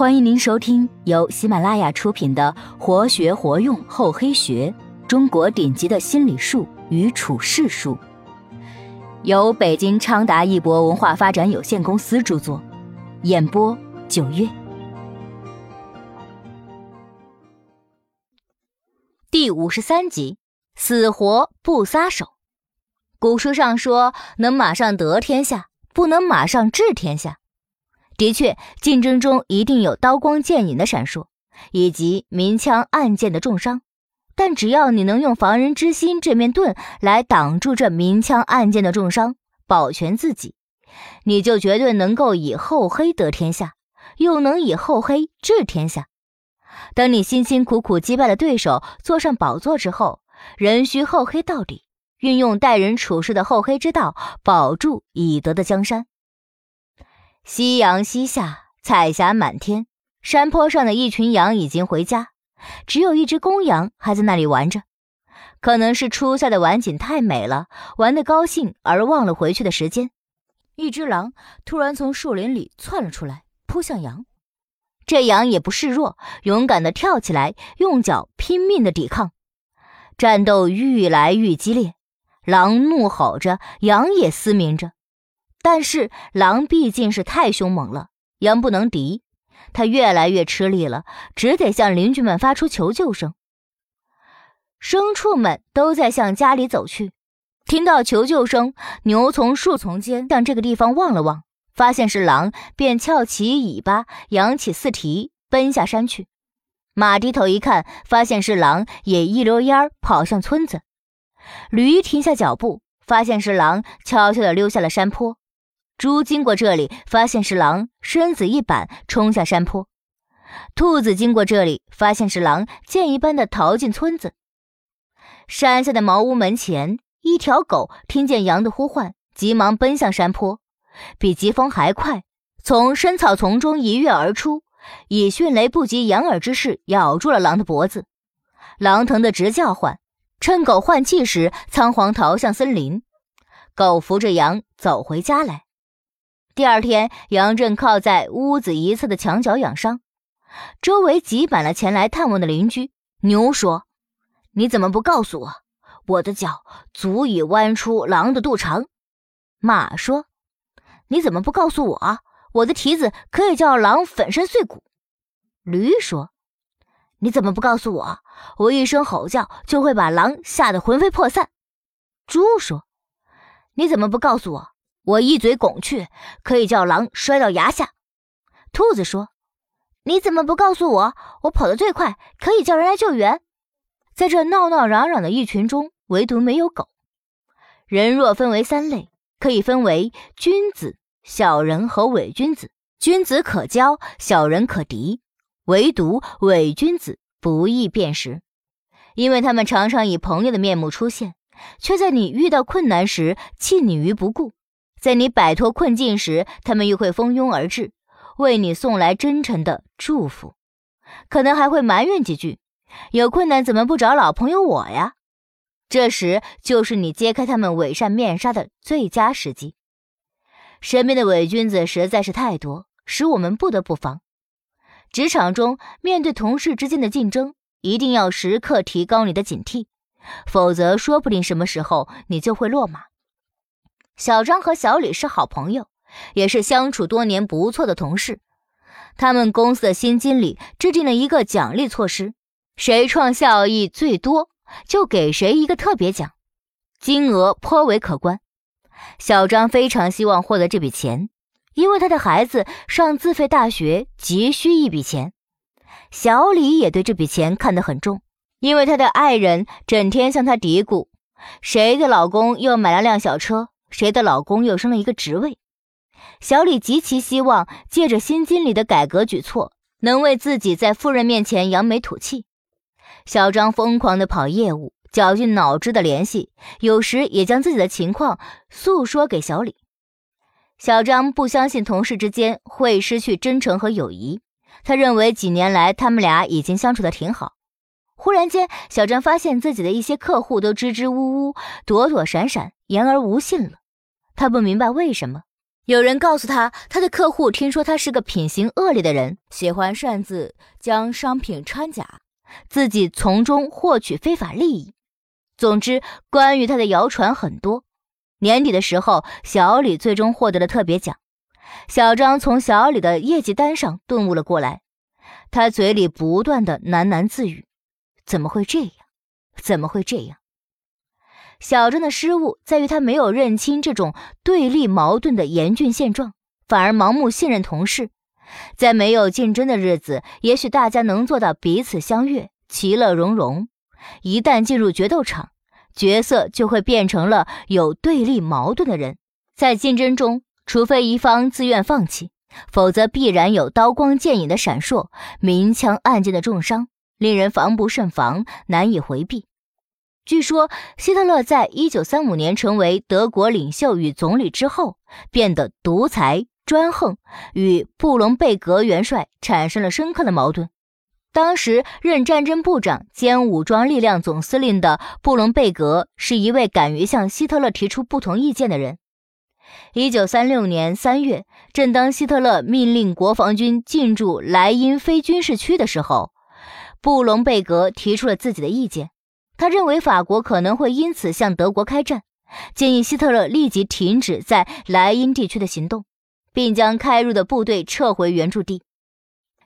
欢迎您收听由喜马拉雅出品的《活学活用厚黑学：中国顶级的心理术与处世术》，由北京昌达一博文化发展有限公司著作，演播九月。第五十三集，死活不撒手。古书上说，能马上得天下，不能马上治天下。的确，竞争中一定有刀光剑影的闪烁，以及明枪暗箭的重伤。但只要你能用防人之心这面盾来挡住这明枪暗箭的重伤，保全自己，你就绝对能够以厚黑得天下，又能以厚黑治天下。等你辛辛苦苦击败了对手，坐上宝座之后，仍需厚黑到底，运用待人处事的厚黑之道，保住已得的江山。夕阳西下，彩霞满天。山坡上的一群羊已经回家，只有一只公羊还在那里玩着。可能是初夏的晚景太美了，玩得高兴而忘了回去的时间。一只狼突然从树林里窜了出来，扑向羊。这羊也不示弱，勇敢地跳起来，用脚拼命地抵抗。战斗愈来愈激烈，狼怒吼着，羊也嘶鸣着。但是狼毕竟是太凶猛了，羊不能敌，它越来越吃力了，只得向邻居们发出求救声。牲畜们都在向家里走去，听到求救声，牛从树丛间向这个地方望了望，发现是狼，便翘起尾巴，扬起四蹄，奔下山去。马低头一看，发现是狼，也一溜烟儿跑向村子。驴停下脚步，发现是狼，悄悄地溜下了山坡。猪经过这里，发现是狼，身子一板，冲下山坡。兔子经过这里，发现是狼，箭一般的逃进村子。山下的茅屋门前，一条狗听见羊的呼唤，急忙奔向山坡，比疾风还快，从深草丛中一跃而出，以迅雷不及掩耳之势咬住了狼的脖子。狼疼得直叫唤，趁狗换气时，仓皇逃向森林。狗扶着羊走回家来。第二天，杨正靠在屋子一侧的墙角养伤，周围挤满了前来探望的邻居。牛说：“你怎么不告诉我，我的脚足以弯出狼的肚肠？”马说：“你怎么不告诉我，我的蹄子可以叫狼粉身碎骨？”驴说：“你怎么不告诉我，我一声吼叫就会把狼吓得魂飞魄散？”猪说：“你怎么不告诉我？”我一嘴拱去，可以叫狼摔到崖下。兔子说：“你怎么不告诉我？我跑得最快，可以叫人来救援。”在这闹闹嚷嚷的一群中，唯独没有狗。人若分为三类，可以分为君子、小人和伪君子。君子可交，小人可敌，唯独伪君子不易辨识，因为他们常常以朋友的面目出现，却在你遇到困难时弃你于不顾。在你摆脱困境时，他们又会蜂拥而至，为你送来真诚的祝福，可能还会埋怨几句：“有困难怎么不找老朋友我呀？”这时就是你揭开他们伪善面纱的最佳时机。身边的伪君子实在是太多，使我们不得不防。职场中面对同事之间的竞争，一定要时刻提高你的警惕，否则说不定什么时候你就会落马。小张和小李是好朋友，也是相处多年不错的同事。他们公司的新经理制定了一个奖励措施：谁创效益最多，就给谁一个特别奖，金额颇为可观。小张非常希望获得这笔钱，因为他的孩子上自费大学急需一笔钱。小李也对这笔钱看得很重，因为他的爱人整天向他嘀咕：谁的老公又买了辆小车。谁的老公又升了一个职位？小李极其希望借着新经理的改革举措，能为自己在夫人面前扬眉吐气。小张疯狂地跑业务，绞尽脑汁的联系，有时也将自己的情况诉说给小李。小张不相信同事之间会失去真诚和友谊，他认为几年来他们俩已经相处的挺好。忽然间，小张发现自己的一些客户都支支吾吾、躲躲闪闪、言而无信了。他不明白为什么，有人告诉他，他的客户听说他是个品行恶劣的人，喜欢擅自将商品掺假，自己从中获取非法利益。总之，关于他的谣传很多。年底的时候，小李最终获得了特别奖。小张从小李的业绩单上顿悟了过来，他嘴里不断的喃喃自语：“怎么会这样？怎么会这样？”小张的失误在于他没有认清这种对立矛盾的严峻现状，反而盲目信任同事。在没有竞争的日子，也许大家能做到彼此相悦、其乐融融；一旦进入决斗场，角色就会变成了有对立矛盾的人。在竞争中，除非一方自愿放弃，否则必然有刀光剑影的闪烁、明枪暗箭的重伤，令人防不胜防，难以回避。据说，希特勒在一九三五年成为德国领袖与总理之后，变得独裁专横，与布隆贝格元帅产生了深刻的矛盾。当时任战争部长兼武装力量总司令的布隆贝格是一位敢于向希特勒提出不同意见的人。一九三六年三月，正当希特勒命令国防军进驻莱茵非军事区的时候，布隆贝格提出了自己的意见。他认为法国可能会因此向德国开战，建议希特勒立即停止在莱茵地区的行动，并将开入的部队撤回原驻地。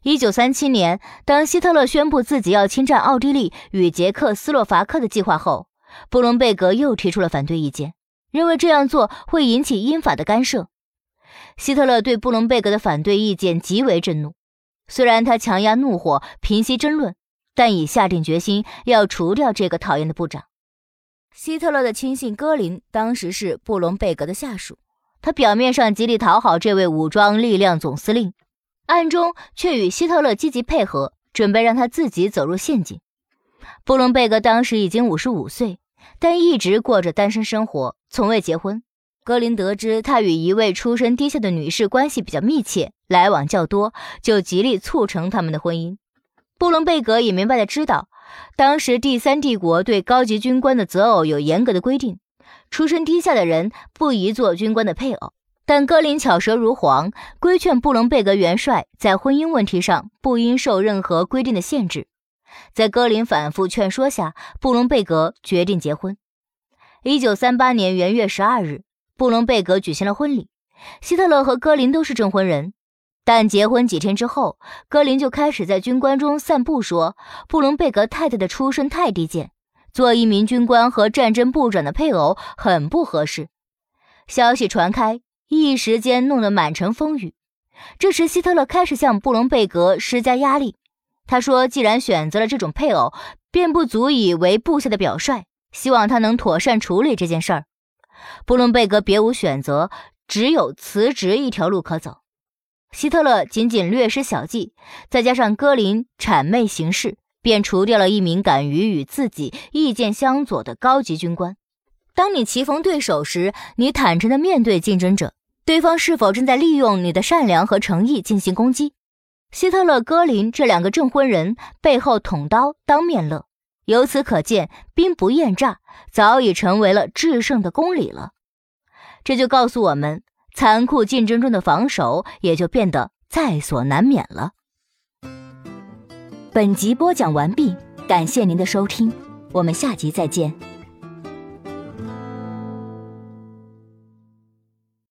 一九三七年，当希特勒宣布自己要侵占奥地利与捷克斯洛伐克的计划后，布隆贝格又提出了反对意见，认为这样做会引起英法的干涉。希特勒对布隆贝格的反对意见极为震怒，虽然他强压怒火，平息争论。但已下定决心要除掉这个讨厌的部长。希特勒的亲信戈林当时是布隆贝格的下属，他表面上极力讨好这位武装力量总司令，暗中却与希特勒积极配合，准备让他自己走入陷阱。布隆贝格当时已经五十五岁，但一直过着单身生活，从未结婚。格林得知他与一位出身低下的女士关系比较密切，来往较多，就极力促成他们的婚姻。布隆贝格也明白的知道，当时第三帝国对高级军官的择偶有严格的规定，出身低下的人不宜做军官的配偶。但戈林巧舌如簧，规劝布隆贝格元帅在婚姻问题上不应受任何规定的限制。在戈林反复劝说下，布隆贝格决定结婚。一九三八年元月十二日，布隆贝格举行了婚礼，希特勒和戈林都是证婚人。但结婚几天之后，格林就开始在军官中散布说布隆贝格太太的出身太低贱，做一名军官和战争部长的配偶很不合适。消息传开，一时间弄得满城风雨。这时，希特勒开始向布隆贝格施加压力。他说：“既然选择了这种配偶，便不足以为部下的表率，希望他能妥善处理这件事儿。”布隆贝格别无选择，只有辞职一条路可走。希特勒仅仅略施小计，再加上戈林谄媚行事，便除掉了一名敢于与自己意见相左的高级军官。当你棋逢对手时，你坦诚地面对竞争者，对方是否正在利用你的善良和诚意进行攻击？希特勒、戈林这两个证婚人背后捅刀，当面乐。由此可见，兵不厌诈早已成为了制胜的公理了。这就告诉我们。残酷竞争中的防守也就变得在所难免了。本集播讲完毕，感谢您的收听，我们下集再见。